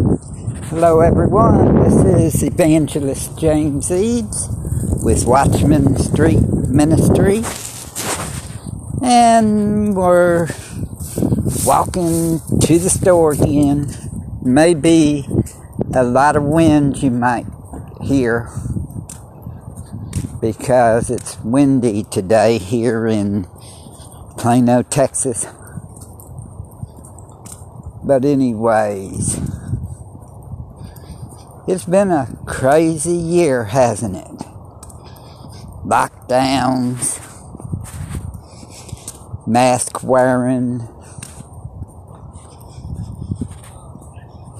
Hello, everyone. This is Evangelist James Eads with Watchman Street Ministry, and we're walking to the store again. Maybe a lot of wind you might hear because it's windy today here in Plano, Texas. But, anyways, it's been a crazy year, hasn't it? Lockdowns, mask wearing,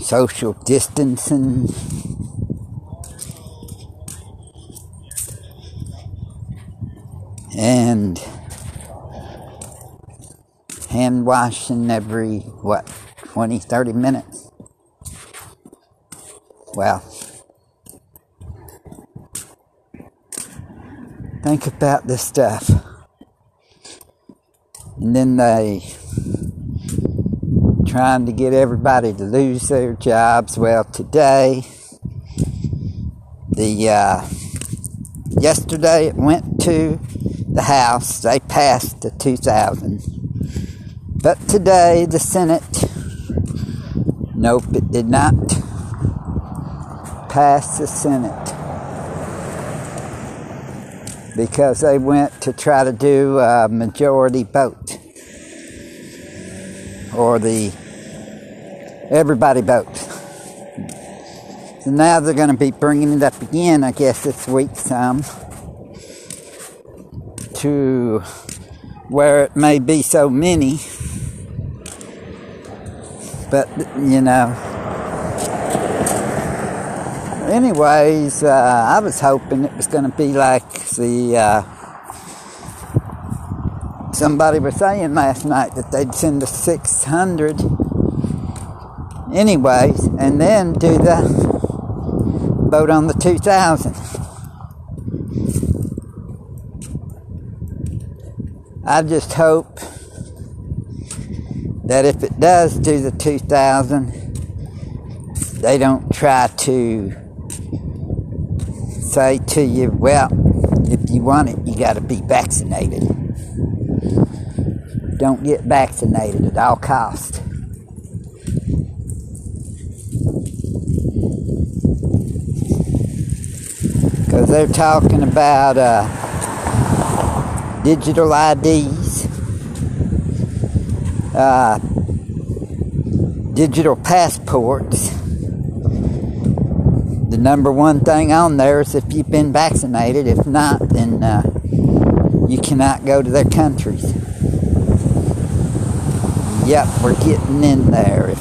social distancing. And hand washing every, what, 20, 30 minutes? Well, think about this stuff. And then they trying to get everybody to lose their jobs. Well, today, the uh, yesterday it went to the House. They passed the 2000. But today, the Senate, nope, it did not pass the Senate because they went to try to do a majority vote or the everybody vote. So now they're going to be bringing it up again, I guess, this week some to where it may be so many. But, you know, anyways, uh, I was hoping it was going to be like the uh, somebody was saying last night that they'd send us 600 anyways, and then do the vote on the 2000. I just hope that if it does do the 2000, they don't try to say to you, well, if you want it, you got to be vaccinated. Don't get vaccinated at all cost. Because they're talking about uh, digital IDs, uh, digital passports number one thing on there is if you've been vaccinated. If not, then uh, you cannot go to their countries. Yep, we're getting in there.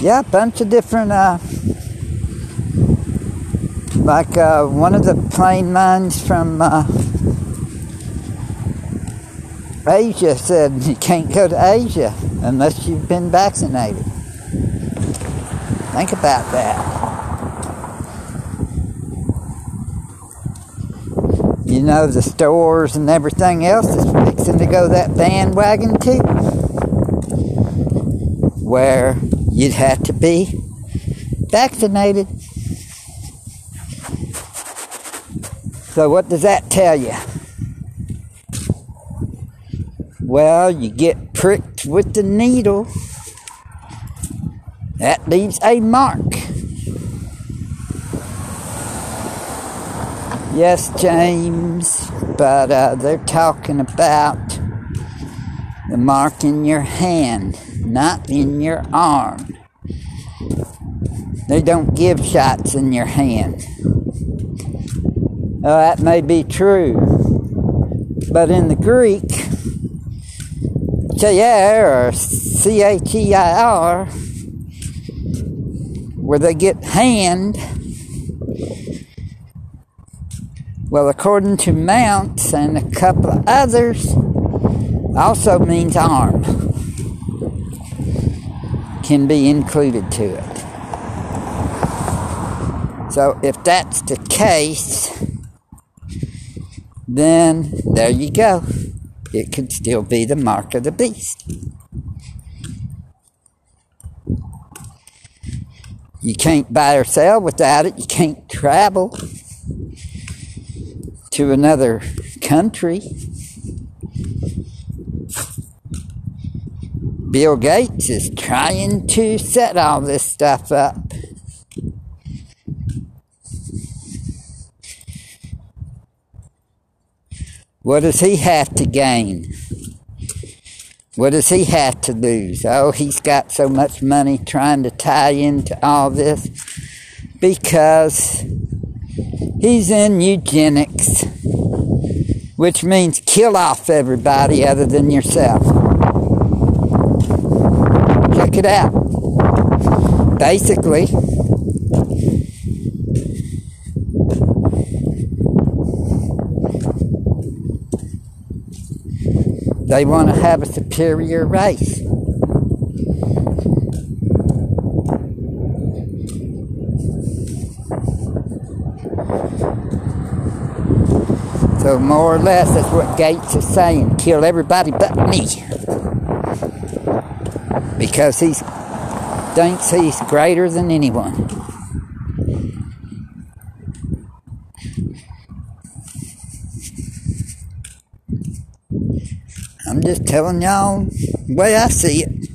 Yeah, a bunch of different, uh, like uh, one of the plane mines from uh, Asia said you can't go to Asia unless you've been vaccinated. Think about that. You know, the stores and everything else is fixing to go that bandwagon too. Where you'd have to be vaccinated. So, what does that tell you? Well, you get pricked with the needle that leaves a mark. Yes, James, but uh, they're talking about the mark in your hand, not in your arm. They don't give shots in your hand. That may be true, but in the Greek, Chair or C H E I R, where they get hand. Well, according to Mounce and a couple of others, also means arm. Can be included to it. So if that's the case, then there you go. It could still be the mark of the beast. You can't buy or sell without it. You can't travel to another country. Bill Gates is trying to set all this stuff up. What does he have to gain? What does he have to lose? Oh, he's got so much money trying to tie into all this because he's in eugenics, which means kill off everybody other than yourself. Check it out. Basically, They want to have a superior race. So more or less that's what Gates is saying. Kill everybody but me. Because he thinks he's greater than anyone. I'm just telling y'all the way I see it.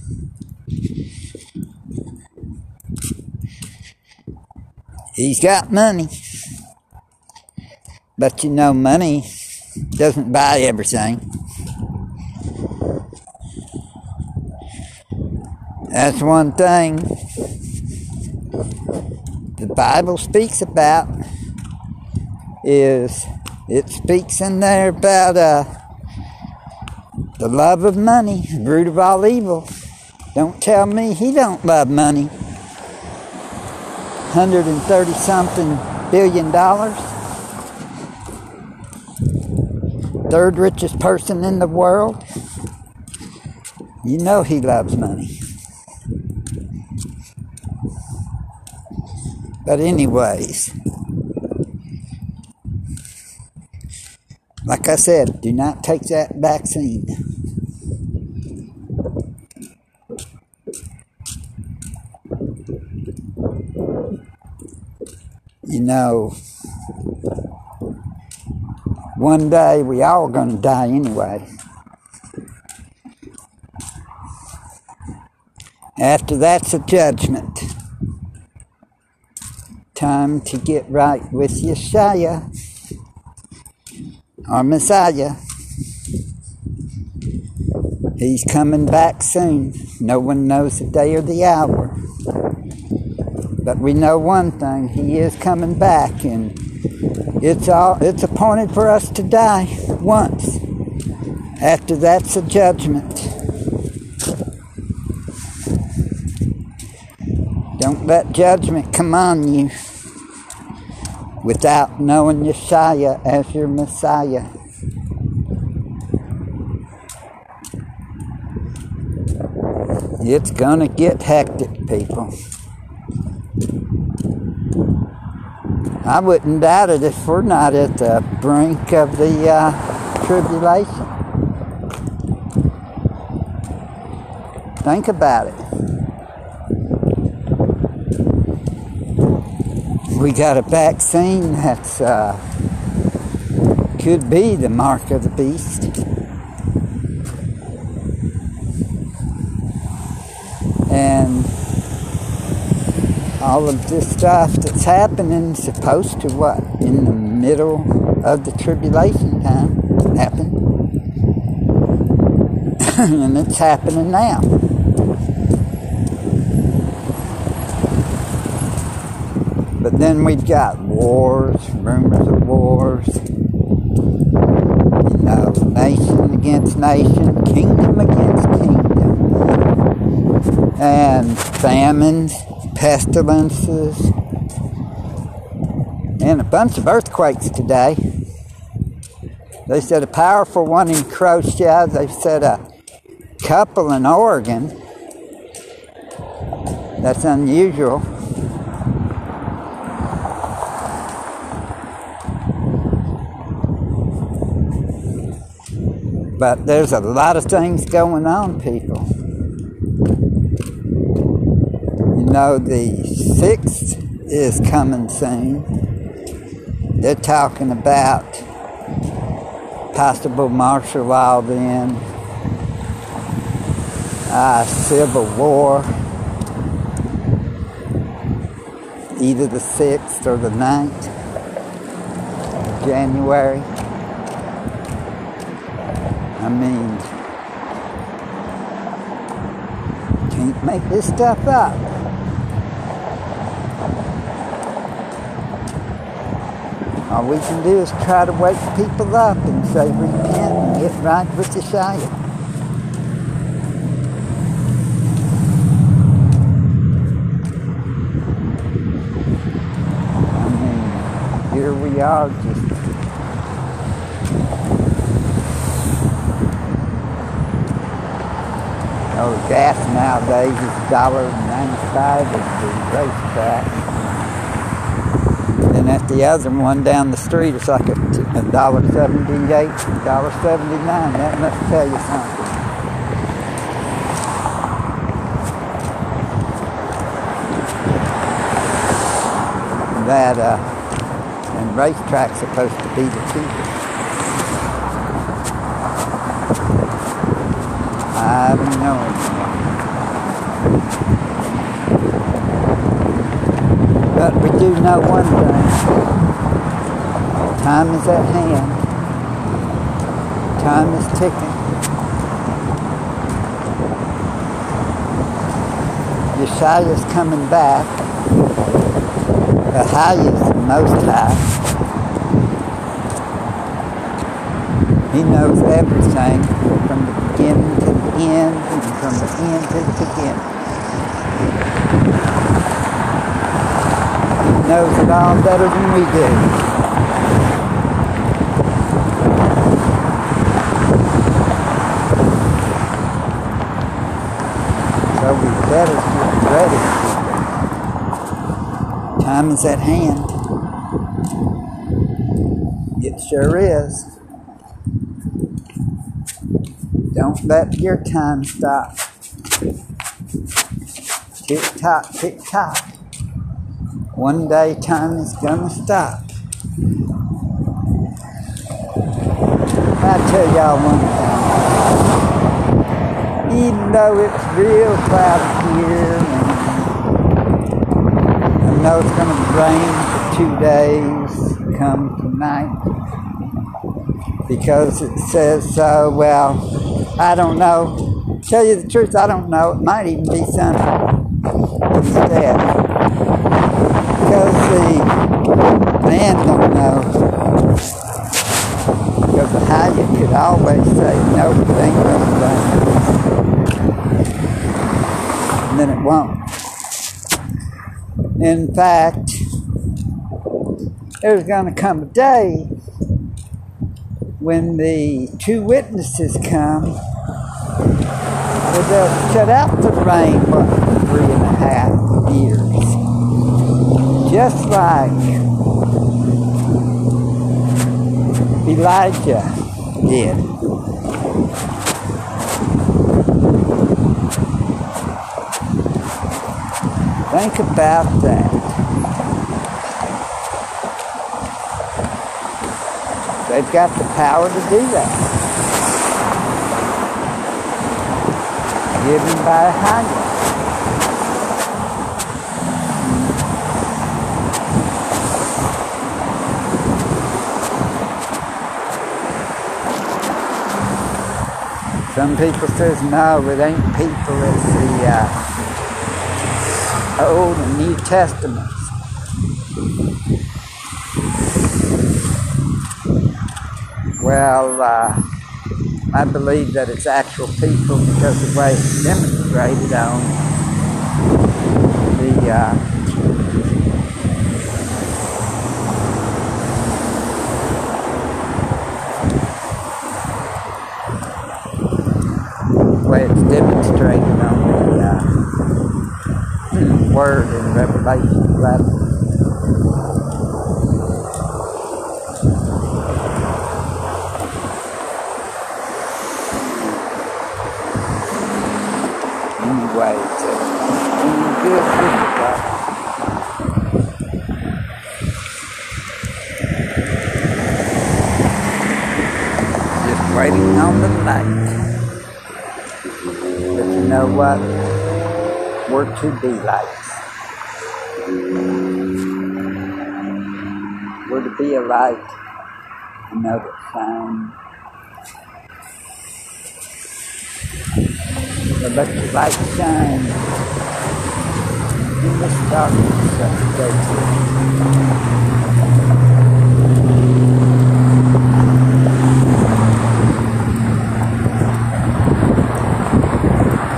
He's got money. But you know, money doesn't buy everything. That's one thing the Bible speaks about is it speaks in there about uh, the love of money, root of all evil. Don't tell me he don't love money. 130 something billion dollars. Third richest person in the world. You know he loves money. But anyways, like I said, do not take that vaccine. You know, one day we all to die anyway. After that's a judgment. Time to get right with Yeshua, our Messiah. He's coming back soon. No one knows the day or the hour. But we know one thing, he is coming back and it's all it's appointed for us to die once. After that's a judgment. Don't let judgment come on you without knowing Yeshua as your Messiah. It's gonna get hectic, people. I wouldn't doubt it if we're not at the brink of the uh, tribulation. Think about it. We got a vaccine that's uh, could be the mark of the beast. All of this stuff that's happening supposed to what in the middle of the tribulation time happen and it's happening now. But then we've got wars rumors of wars you know nation against nation kingdom against kingdom and famines pestilences, and a bunch of earthquakes today. They said a powerful one in Croatia. They said a couple in Oregon. That's unusual. But there's a lot of things going on, people. Know the sixth is coming soon. They're talking about possible martial law then, uh, civil war, either the 6th or the 9th of January. I mean, can't make this stuff up. All we can do is try to wake people up and say repent and get right with Yeshua. I mean, here we are just Oh, gas nowadays is $1.95 at the RaceTrac. At the other one down the street, it's like a dollar seventy-eight, dollar seventy-nine. That must tell you something. That uh, and RaceTrac's supposed to be the cheapest. I don't know. But we do know one thing. Time is at hand. Time is ticking. Yeshua's coming back. The highest, the most high. He knows everything from the beginning to the end and from the end to the beginning. He knows it all better than we do. So we better ready. Time is at hand. It sure is. Don't let your time stop. Tick tock, tick tock. One day time is gonna stop. I tell y'all one thing. Even though it's real cloudy here, and I know it's gonna rain for two days, come tonight, because it says so. Well, I don't know. Tell you the truth, I don't know. It might even be sunny instead. Because the man don't know. Because the higher could always say, no, it ain't gonna rain. And then it won't. In fact, there's gonna come a day when the two witnesses come, they'll shut out the rain for three and a half years. Just like Elijah did. Think about that. They've got the power to do that. Given by Haggai. Some people says no, it ain't people, it's the uh, Old and New Testaments. Well, uh, I believe that it's actual people because the way it's demonstrated on the uh, way it's demonstrated on the uh, word in Revelation 11. Anyway, so doing good with it, right? Just waiting on the light. But you know what? We're to be lights. We're to be a light. You know that shine. Let your light shine in this darkness that you go through.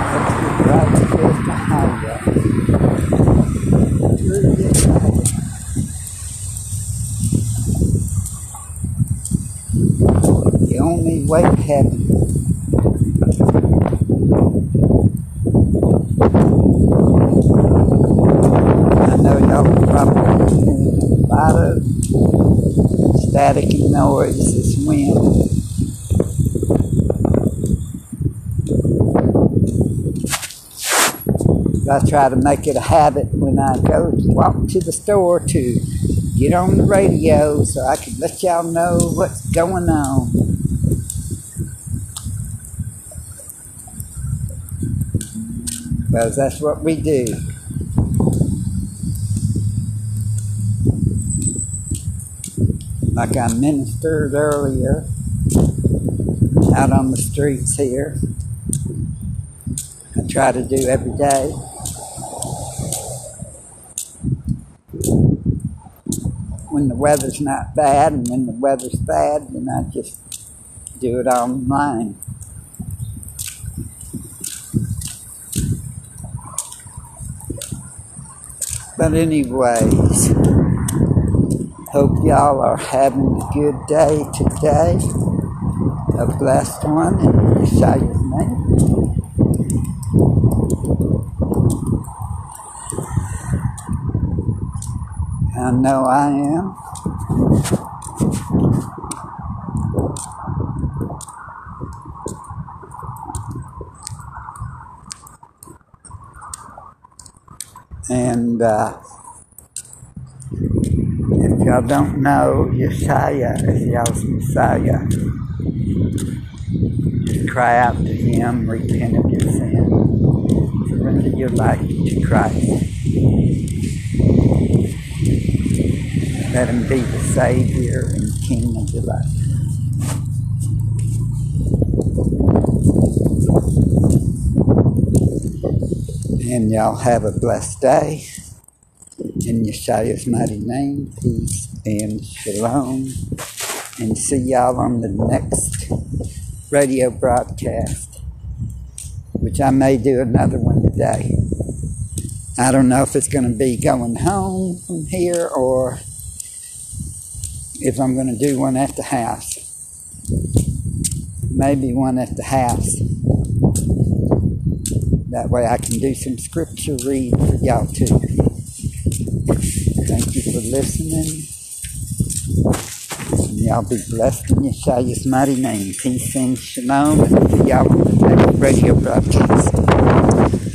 Let's get right here behind us. Really get right. To heaven. I know y'all probably hearing a lot of static noise this wind. I try to make it a habit when I go to walk to the store to get on the radio so I can let y'all know what's going on. Because that's what we do. Like I ministered earlier out on the streets here. I try to do every day. When the weather's not bad, and when the weather's bad, then I just do it online. But anyways, hope y'all are having a good day today. A blessed one and in Yeshua's name. I know I am. And uh, if y'all don't know, Yeshua is y'all's Messiah. Just cry out to Him, repent of your sin, surrender your life to Christ. Let Him be the Savior and King of your life. And y'all have a blessed day. In Yeshua's mighty name, peace and shalom. And see y'all on the next radio broadcast, which I may do another one today. I don't know if it's going to be going home from here or if I'm going to do one at the house. Maybe one at the house. That way I can do some scripture read for y'all too. Thank you for listening. And y'all be blessed in Yeshua's mighty name. Peace and shalom. And y'all on the radio broadcast.